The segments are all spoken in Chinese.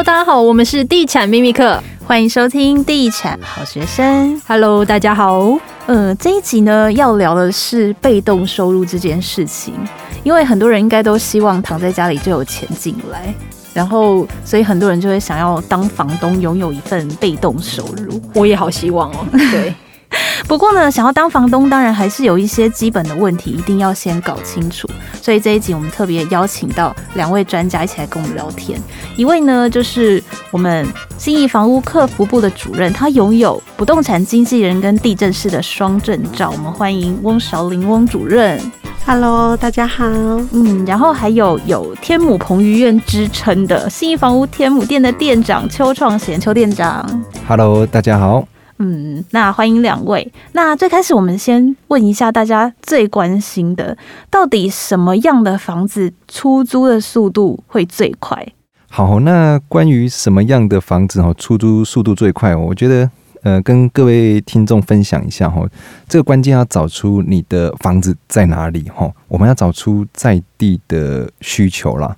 Hello，大家好，我们是地产秘密课，欢迎收听地产好学生。Hello，大家好。呃，这一集呢要聊的是被动收入这件事情，因为很多人应该都希望躺在家里就有钱进来，然后所以很多人就会想要当房东，拥有一份被动收入。我也好希望哦。对。不过呢，想要当房东，当然还是有一些基本的问题，一定要先搞清楚。所以这一集我们特别邀请到两位专家一起来跟我们聊天。一位呢，就是我们新义房屋客服部的主任，他拥有不动产经纪人跟地震师的双证照。我们欢迎翁韶林翁主任。Hello，大家好。嗯，然后还有有天母彭于晏之称的信义房屋天母店的店长邱创贤邱店长。Hello，大家好。嗯，那欢迎两位。那最开始我们先问一下大家最关心的，到底什么样的房子出租的速度会最快？好，那关于什么样的房子哈出租速度最快，我觉得呃跟各位听众分享一下哈，这个关键要找出你的房子在哪里哈，我们要找出在地的需求啦。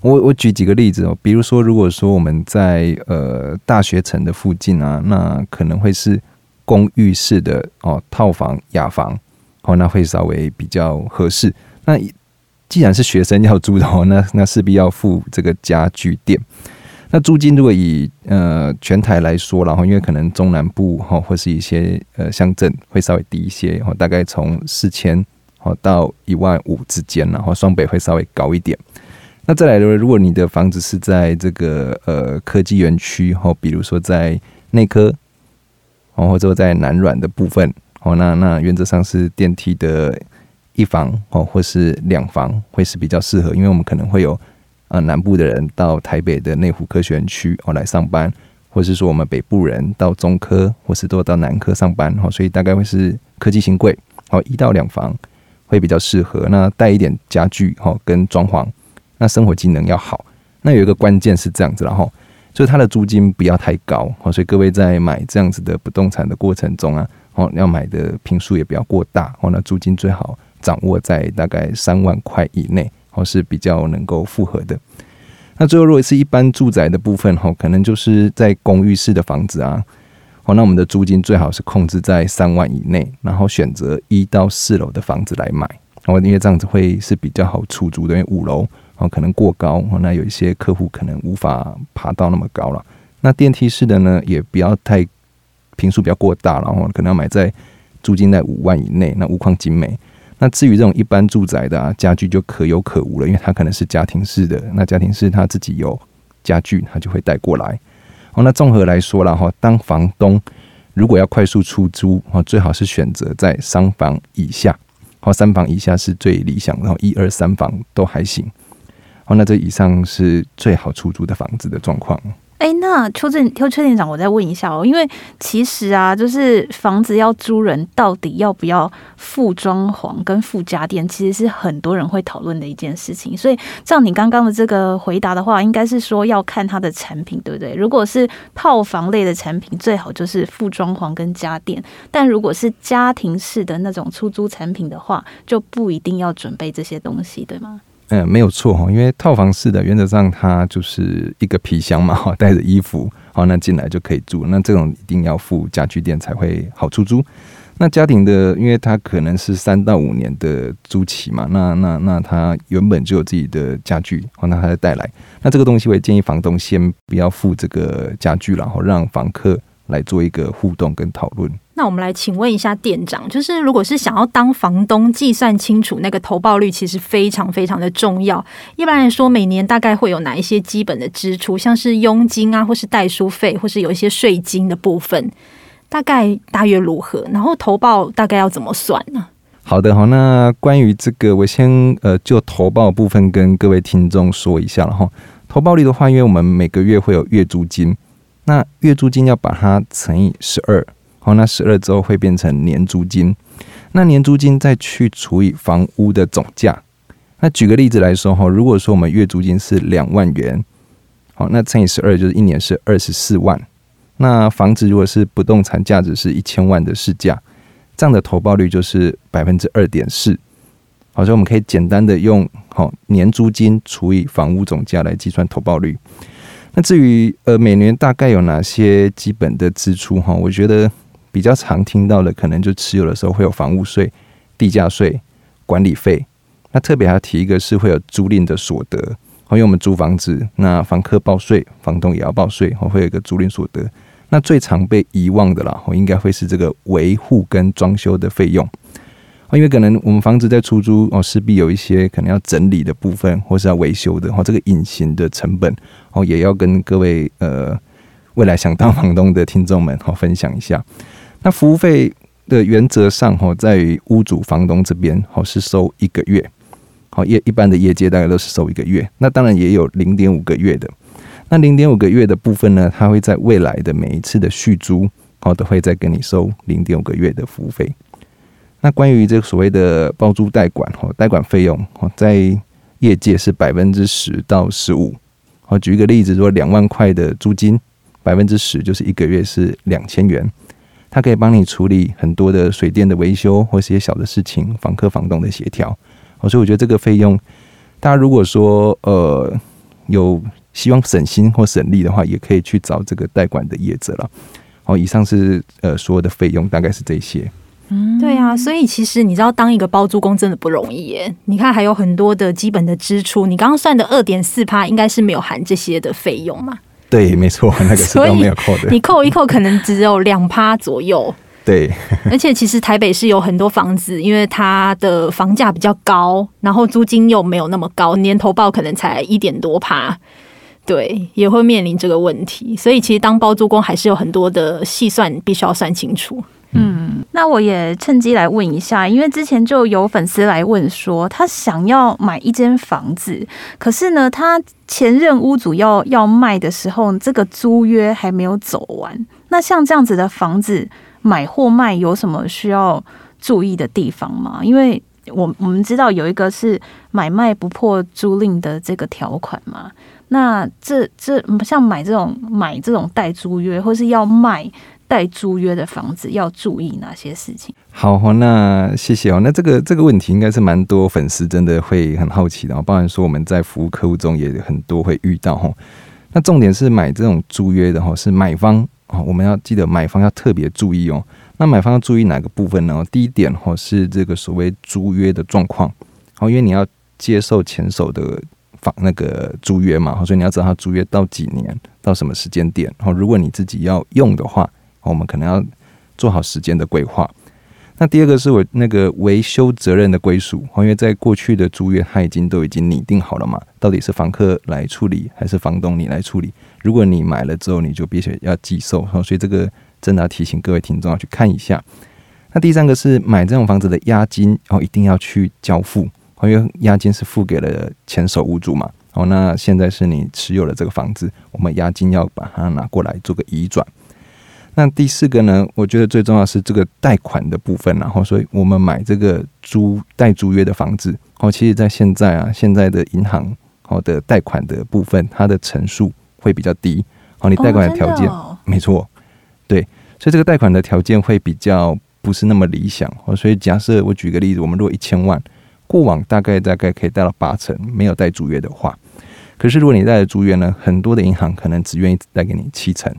我我举几个例子哦，比如说，如果说我们在呃大学城的附近啊，那可能会是公寓式的哦套房雅房哦，那会稍微比较合适。那既然是学生要租的话，那那势必要付这个家具店。那租金如果以呃全台来说，然后因为可能中南部哈或是一些呃乡镇会稍微低一些，然后大概从四千哦到一万五之间，然后双北会稍微高一点。那再来，如果你的房子是在这个呃科技园区哦，比如说在内科哦，或者在南软的部分哦，那那原则上是电梯的一房哦，或是两房会是比较适合，因为我们可能会有呃南部的人到台北的内湖科学园区哦来上班，或是说我们北部人到中科或是都到南科上班哦，所以大概会是科技新贵哦，一到两房会比较适合，那带一点家具哦跟装潢。那生活机能要好，那有一个关键是这样子，然后就是它的租金不要太高哦，所以各位在买这样子的不动产的过程中啊，哦，要买的坪数也不要过大，哦，那租金最好掌握在大概三万块以内，哦，是比较能够复合的。那最后如果是一般住宅的部分，哈，可能就是在公寓式的房子啊，哦，那我们的租金最好是控制在三万以内，然后选择一到四楼的房子来买，哦，因为这样子会是比较好出租的，因为五楼。哦，可能过高，那有一些客户可能无法爬到那么高了。那电梯式的呢，也不要太平数比较过大，然后可能要买在租金在五万以内，那屋况精美。那至于这种一般住宅的啊，家具就可有可无了，因为它可能是家庭式的，那家庭式他自己有家具，他就会带过来。哦，那综合来说了哈，当房东如果要快速出租，哦，最好是选择在三房以下，哦，三房以下是最理想，然后一二三房都还行。哦，那这以上是最好出租的房子的状况。哎，那邱正邱邱店长，我再问一下哦，因为其实啊，就是房子要租人，到底要不要付装潢跟付家电，其实是很多人会讨论的一件事情。所以，照你刚刚的这个回答的话，应该是说要看它的产品，对不对？如果是套房类的产品，最好就是付装潢跟家电；但如果是家庭式的那种出租产品的话，就不一定要准备这些东西，对吗？嗯，没有错哈，因为套房式的原则上它就是一个皮箱嘛，哈，带着衣服，好，那进来就可以住。那这种一定要付家具店才会好出租。那家庭的，因为它可能是三到五年的租期嘛，那那那它原本就有自己的家具，好，那它再带来，那这个东西我也建议房东先不要付这个家具，然后让房客来做一个互动跟讨论。那我们来请问一下店长，就是如果是想要当房东，计算清楚那个投报率，其实非常非常的重要。一般来说，每年大概会有哪一些基本的支出，像是佣金啊，或是代书费，或是有一些税金的部分，大概大约如何？然后投报大概要怎么算呢？好的，好，那关于这个，我先呃就投报部分跟各位听众说一下了哈。投报率的话，因为我们每个月会有月租金，那月租金要把它乘以十二。好，那十二之后会变成年租金，那年租金再去除以房屋的总价。那举个例子来说哈，如果说我们月租金是两万元，好，那乘以十二就是一年是二十四万。那房子如果是不动产价值是一千万的市价，这样的投报率就是百分之二点四。好，所以我们可以简单的用好年租金除以房屋总价来计算投报率。那至于呃每年大概有哪些基本的支出哈，我觉得比较常听到的可能就持有的时候会有房屋税、地价税、管理费。那特别还要提一个是会有租赁的所得，因为我们租房子，那房客报税，房东也要报税，会有一个租赁所得。那最常被遗忘的啦，应该会是这个维护跟装修的费用。因为可能我们房子在出租哦，势必有一些可能要整理的部分，或是要维修的，哦，这个隐形的成本哦，也要跟各位呃未来想当房东的听众们哦分享一下。那服务费的原则上哈，在屋主房东这边哈是收一个月，好业一般的业界大概都是收一个月，那当然也有零点五个月的。那零点五个月的部分呢，它会在未来的每一次的续租哦，都会再跟你收零点五个月的服务费。那关于这个所谓的包租代管哈，代管费用哈，在业界是百分之十到十五。好举一个例子，说两万块的租金，百分之十就是一个月是两千元，它可以帮你处理很多的水电的维修或是一些小的事情，房客房东的协调。所以我觉得这个费用，大家如果说呃有希望省心或省力的话，也可以去找这个代管的业者了。好，以上是呃所有的费用，大概是这些。嗯，对啊，所以其实你知道，当一个包租公真的不容易耶。你看，还有很多的基本的支出，你刚刚算的二点四趴，应该是没有含这些的费用嘛？对，没错，那个是都没有扣的。你扣一扣，可能只有两趴左右。对，而且其实台北市有很多房子，因为它的房价比较高，然后租金又没有那么高，年投报可能才一点多趴。对，也会面临这个问题。所以其实当包租公还是有很多的细算，必须要算清楚。嗯，那我也趁机来问一下，因为之前就有粉丝来问说，他想要买一间房子，可是呢，他前任屋主要要卖的时候，这个租约还没有走完。那像这样子的房子买或卖，有什么需要注意的地方吗？因为我我们知道有一个是买卖不破租赁的这个条款嘛。那这这像买这种买这种带租约，或是要卖。带租约的房子要注意哪些事情？好，那谢谢哦。那这个这个问题应该是蛮多粉丝真的会很好奇的哦，包含说我们在服务客户中也很多会遇到哈。那重点是买这种租约的哈，是买方哦，我们要记得买方要特别注意哦。那买方要注意哪个部分呢？第一点哈是这个所谓租约的状况，哦，因为你要接受前手的房那个租约嘛，所以你要知道他租约到几年，到什么时间点。然后如果你自己要用的话。我们可能要做好时间的规划。那第二个是我那个维修责任的归属，因为在过去的租约，它已经都已经拟定好了嘛，到底是房客来处理还是房东你来处理？如果你买了之后，你就必须要继受。所以这个真的要提醒各位听众要去看一下。那第三个是买这种房子的押金，哦，一定要去交付，因为押金是付给了前手屋主嘛。哦，那现在是你持有了这个房子，我们押金要把它拿过来做个移转。那第四个呢？我觉得最重要是这个贷款的部分，然后所以我们买这个租带租约的房子，哦，其实在现在啊，现在的银行好的贷款的部分，它的成数会比较低，哦，你贷款的条件，没错，对，所以这个贷款的条件会比较不是那么理想，哦，所以假设我举个例子，我们如果一千万，过往大概大概可以贷到八成，没有带租约的话，可是如果你带了租约呢，很多的银行可能只愿意贷给你七成。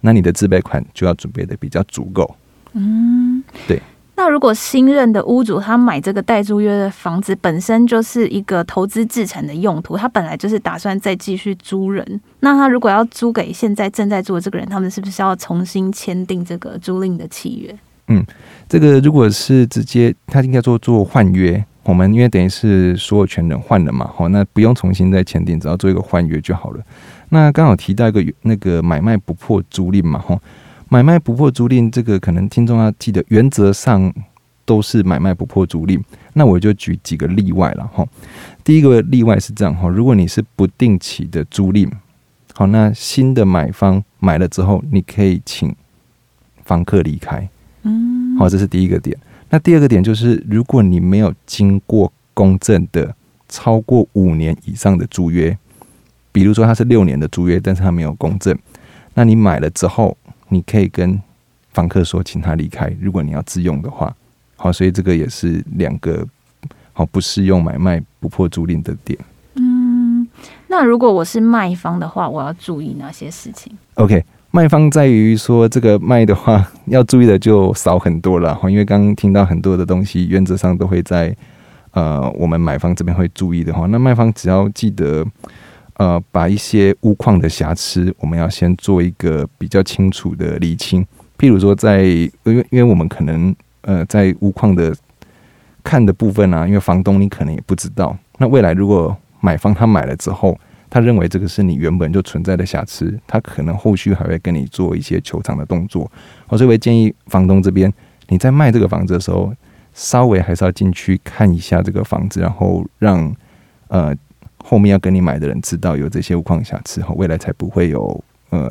那你的自备款就要准备的比较足够。嗯，对。那如果新任的屋主他买这个代租约的房子，本身就是一个投资制成的用途，他本来就是打算再继续租人。那他如果要租给现在正在住的这个人，他们是不是要重新签订这个租赁的契约？嗯，这个如果是直接，他应该做做换约。我们因为等于是所有权人换了嘛，好，那不用重新再签订，只要做一个换约就好了。那刚好提到一个那个买卖不破租赁嘛，吼，买卖不破租赁这个可能听众要记得，原则上都是买卖不破租赁。那我就举几个例外了，吼。第一个例外是这样，哈，如果你是不定期的租赁，好，那新的买方买了之后，你可以请房客离开，嗯，好，这是第一个点。那第二个点就是，如果你没有经过公证的超过五年以上的租约。比如说他是六年的租约，但是他没有公证，那你买了之后，你可以跟房客说，请他离开。如果你要自用的话，好，所以这个也是两个好不适用买卖不破租赁的点。嗯，那如果我是卖方的话，我要注意哪些事情？OK，卖方在于说这个卖的话，要注意的就少很多了哈，因为刚刚听到很多的东西，原则上都会在呃我们买方这边会注意的话，那卖方只要记得呃把一些屋况的瑕疵，我们要先做一个比较清楚的厘清。譬如说在，因为因为我们可能呃在屋况的看的部分啊，因为房东你可能也不知道。那未来如果买方他买了之后，他认为这个是你原本就存在的瑕疵，他可能后续还会跟你做一些求偿的动作。我所以会建议房东这边，你在卖这个房子的时候，稍微还是要进去看一下这个房子，然后让呃后面要跟你买的人知道有这些物况瑕疵，后未来才不会有呃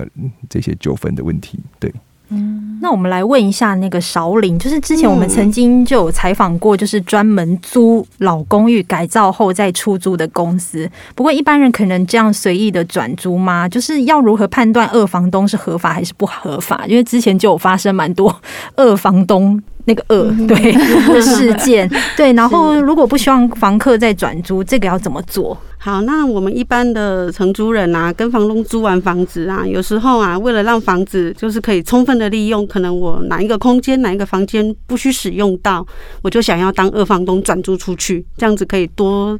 这些纠纷的问题。对。嗯，那我们来问一下那个韶林，就是之前我们曾经就有采访过，就是专门租老公寓改造后再出租的公司。不过一般人可能这样随意的转租吗？就是要如何判断二房东是合法还是不合法？因为之前就有发生蛮多二房东。那个恶对 的事件，对，然后如果不希望房客再转租，这个要怎么做？好，那我们一般的承租人啊，跟房东租完房子啊，有时候啊，为了让房子就是可以充分的利用，可能我哪一个空间、哪一个房间不需使用到，我就想要当二房东转租出去，这样子可以多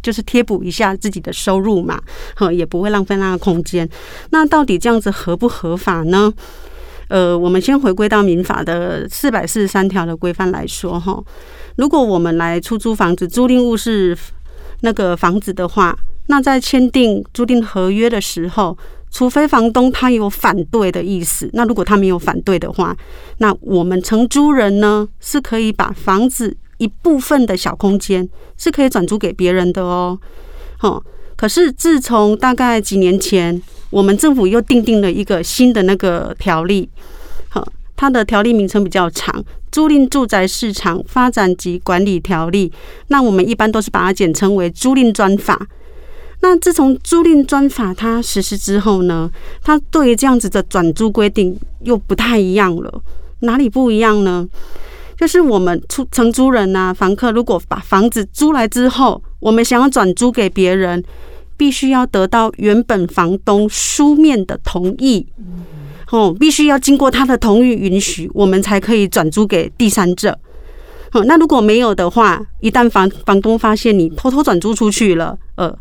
就是贴补一下自己的收入嘛，哈，也不会浪费那个空间。那到底这样子合不合法呢？呃，我们先回归到民法的四百四十三条的规范来说哈，如果我们来出租房子，租赁物是那个房子的话，那在签订租赁合约的时候，除非房东他有反对的意思，那如果他没有反对的话，那我们承租人呢是可以把房子一部分的小空间是可以转租给别人的哦。好，可是自从大概几年前。我们政府又订定了一个新的那个条例，好，它的条例名称比较长，《租赁住宅市场发展及管理条例》。那我们一般都是把它简称为租赁专法。那自从租赁专法它实施之后呢，它对于这样子的转租规定又不太一样了。哪里不一样呢？就是我们出承租人呐、啊，房客如果把房子租来之后，我们想要转租给别人。必须要得到原本房东书面的同意，哦，必须要经过他的同意允许，我们才可以转租给第三者。好，那如果没有的话，一旦房房东发现你偷偷转租出去了，呃，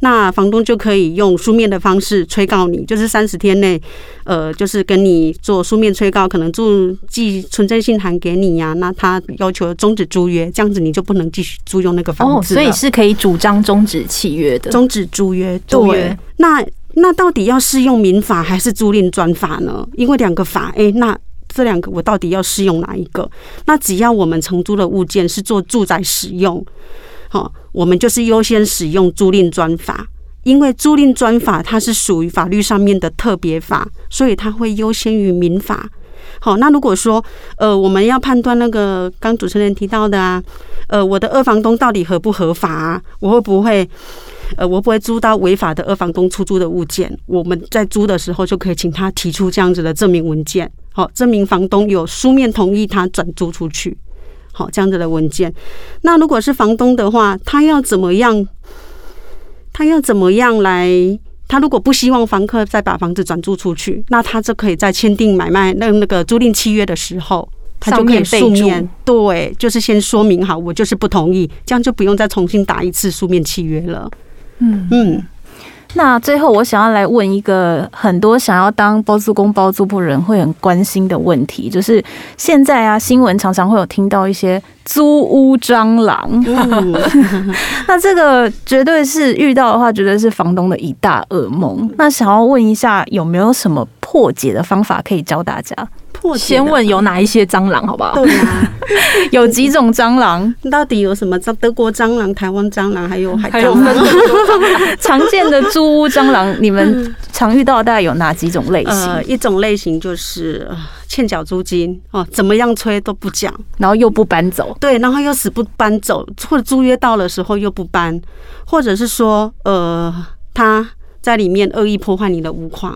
那房东就可以用书面的方式催告你，就是三十天内，呃，就是跟你做书面催告，可能就寄存证信函给你呀、啊。那他要求终止租约，这样子你就不能继续租用那个房子、哦、所以是可以主张终止契约的，终止租约。对，那那到底要适用民法还是租赁专法呢？因为两个法，哎、欸，那。这两个我到底要适用哪一个？那只要我们承租的物件是做住宅使用，好，我们就是优先使用租赁专法，因为租赁专法它是属于法律上面的特别法，所以它会优先于民法。好，那如果说呃我们要判断那个刚主持人提到的啊，呃我的二房东到底合不合法啊？我会不会呃我不会租到违法的二房东出租的物件？我们在租的时候就可以请他提出这样子的证明文件。好，证明房东有书面同意他转租出去，好，这样子的文件。那如果是房东的话，他要怎么样？他要怎么样来？他如果不希望房客再把房子转租出去，那他就可以在签订买卖那那个租赁契约的时候，他就可以书面对，就是先说明好，我就是不同意，这样就不用再重新打一次书面契约了。嗯嗯。那最后，我想要来问一个很多想要当包租公包租婆人会很关心的问题，就是现在啊，新闻常常会有听到一些租屋蟑螂，那这个绝对是遇到的话，绝对是房东的一大噩梦。那想要问一下，有没有什么破解的方法可以教大家？破解先问有哪一些蟑螂，好不好？对啊，有几种蟑螂？到底有什么蟑？德国蟑螂、台湾蟑螂，还有海蟑螂。常见的租屋蟑螂，你们常遇到的大概有哪几种类型？呃，一种类型就是欠缴租金哦，怎么样催都不讲，然后又不搬走。对，然后又死不搬走，或者租约到的时候又不搬，或者是说，呃，他在里面恶意破坏你的屋况。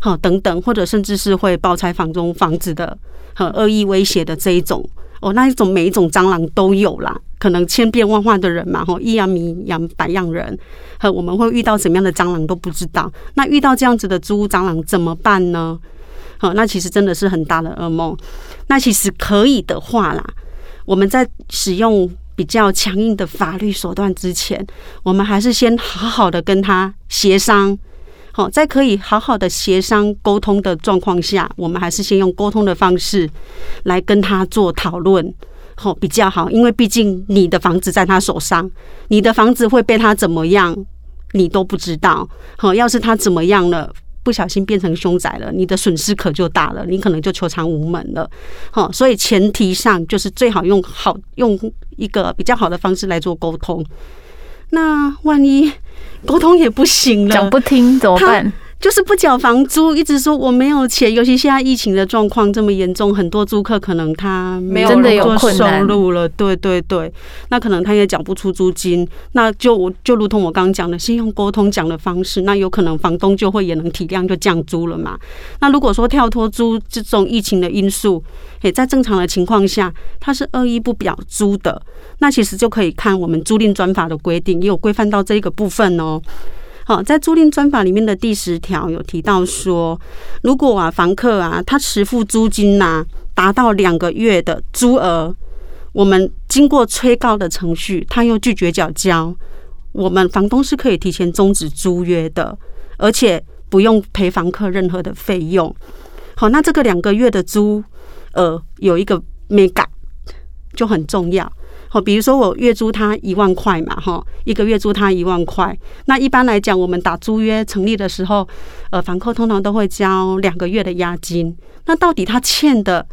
好，等等，或者甚至是会爆拆房中房子的，和恶意威胁的这一种哦，那一种每一种蟑螂都有啦，可能千变万化的人嘛，吼，一样米养百样人，和我们会遇到什么样的蟑螂都不知道。那遇到这样子的租屋蟑螂怎么办呢？好，那其实真的是很大的噩梦。那其实可以的话啦，我们在使用比较强硬的法律手段之前，我们还是先好好的跟他协商。好，在可以好好的协商沟通的状况下，我们还是先用沟通的方式来跟他做讨论，好比较好。因为毕竟你的房子在他手上，你的房子会被他怎么样，你都不知道。好，要是他怎么样了，不小心变成凶宅了，你的损失可就大了，你可能就求偿无门了。好，所以前提上就是最好用好用一个比较好的方式来做沟通。那万一沟通也不行了，讲不听怎么办？就是不缴房租，一直说我没有钱。尤其现在疫情的状况这么严重，很多租客可能他没有做收入了。对对对，那可能他也缴不出租金。那就我就如同我刚刚讲的，先用沟通讲的方式，那有可能房东就会也能体谅，就降租了嘛。那如果说跳脱租这种疫情的因素，也，在正常的情况下，他是恶意不缴租的，那其实就可以看我们租赁专法的规定，也有规范到这个部分哦。好，在租赁专法里面的第十条有提到说，如果啊房客啊他迟付租金呐、达到两个月的租额，我们经过催告的程序，他又拒绝缴交，我们房东是可以提前终止租约的，而且不用赔房客任何的费用。好，那这个两个月的租额有一个 mega，就很重要。好，比如说我月租他一万块嘛，哈，一个月租他一万块。那一般来讲，我们打租约成立的时候，呃，房客通常都会交两个月的押金。那到底他欠的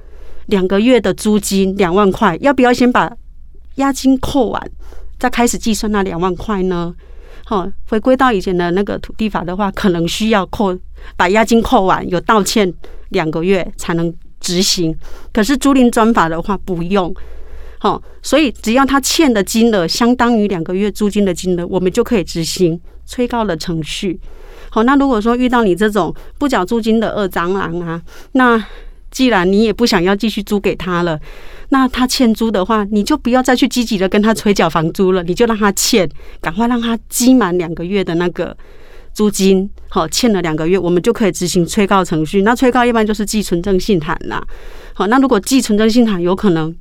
两个月的租金两万块，要不要先把押金扣完，再开始计算那两万块呢？好，回归到以前的那个土地法的话，可能需要扣把押金扣完，有到欠两个月才能执行。可是租赁专法的话，不用。好，所以只要他欠的金额相当于两个月租金的金额，我们就可以执行催告的程序。好，那如果说遇到你这种不缴租金的二蟑螂啊，那既然你也不想要继续租给他了，那他欠租的话，你就不要再去积极的跟他催缴房租了，你就让他欠，赶快让他积满两个月的那个租金。好，欠了两个月，我们就可以执行催告程序。那催告一般就是寄存证信函啦。好，那如果寄存证信函，有可能。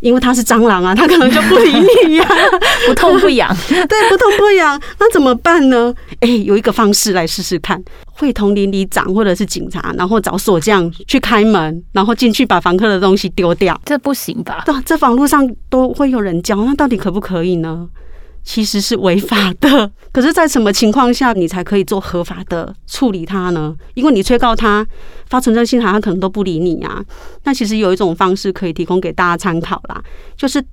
因为他是蟑螂啊，他可能就不理你呀，不痛不痒。对，不痛不痒，那怎么办呢？哎，有一个方式来试试看，会同邻里长或者是警察，然后找锁匠去开门，然后进去把房客的东西丢掉。这不行吧？这，这网络上都会有人教，那到底可不可以呢？其实是违法的，可是，在什么情况下你才可以做合法的处理它呢？因为你催告他发存证信函，他可能都不理你啊。那其实有一种方式可以提供给大家参考啦，就是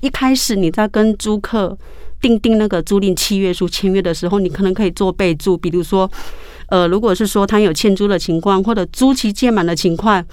一开始你在跟租客订定那个租赁契约书签约的时候，你可能可以做备注，比如说。呃，如果是说他有欠租的情况，或者租期届满的情况，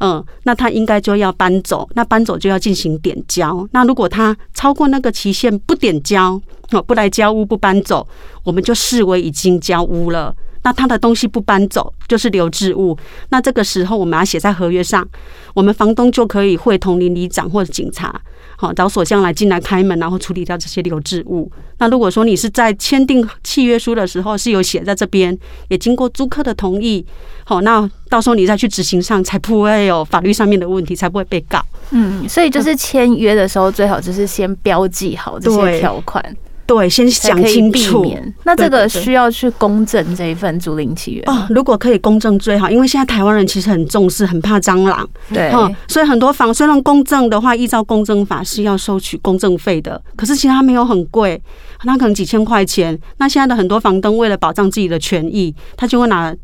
嗯，那他应该就要搬走，那搬走就要进行点交。那如果他超过那个期限不点交，哦，不来交屋不搬走，我们就视为已经交屋了。那他的东西不搬走就是留置物，那这个时候我们要写在合约上，我们房东就可以会同邻里长或者警察。好，找锁匠来进来开门，然后处理掉这些留置物。那如果说你是在签订契约书的时候是有写在这边，也经过租客的同意，好，那到时候你再去执行上才不会有法律上面的问题，才不会被告。嗯，所以就是签约的时候最好就是先标记好这些条款。对，先想清楚。那这个需要去公证这一份租赁契约哦。如果可以公证最好，因为现在台湾人其实很重视，很怕蟑螂。对，所以很多房虽然公证的话，依照公证法是要收取公证费的，可是其实它没有很贵，那可能几千块钱。那现在的很多房东为了保障自己的权益，他就会拿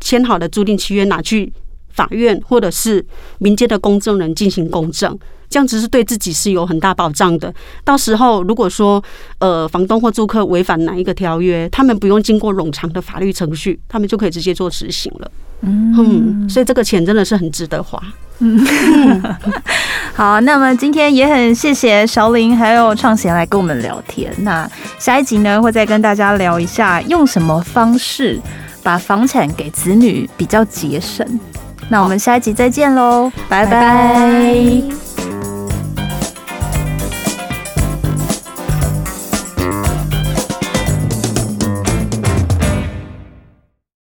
签好的租赁契约拿去法院或者是民间的公证人进行公证。这样子是对自己是有很大保障的。到时候如果说呃房东或租客违反哪一个条约，他们不用经过冗长的法律程序，他们就可以直接做执行了。嗯，所以这个钱真的是很值得花。嗯，好，那么今天也很谢谢韶林还有创贤来跟我们聊天。那下一集呢，会再跟大家聊一下用什么方式把房产给子女比较节省。那我们下一集再见喽，拜拜。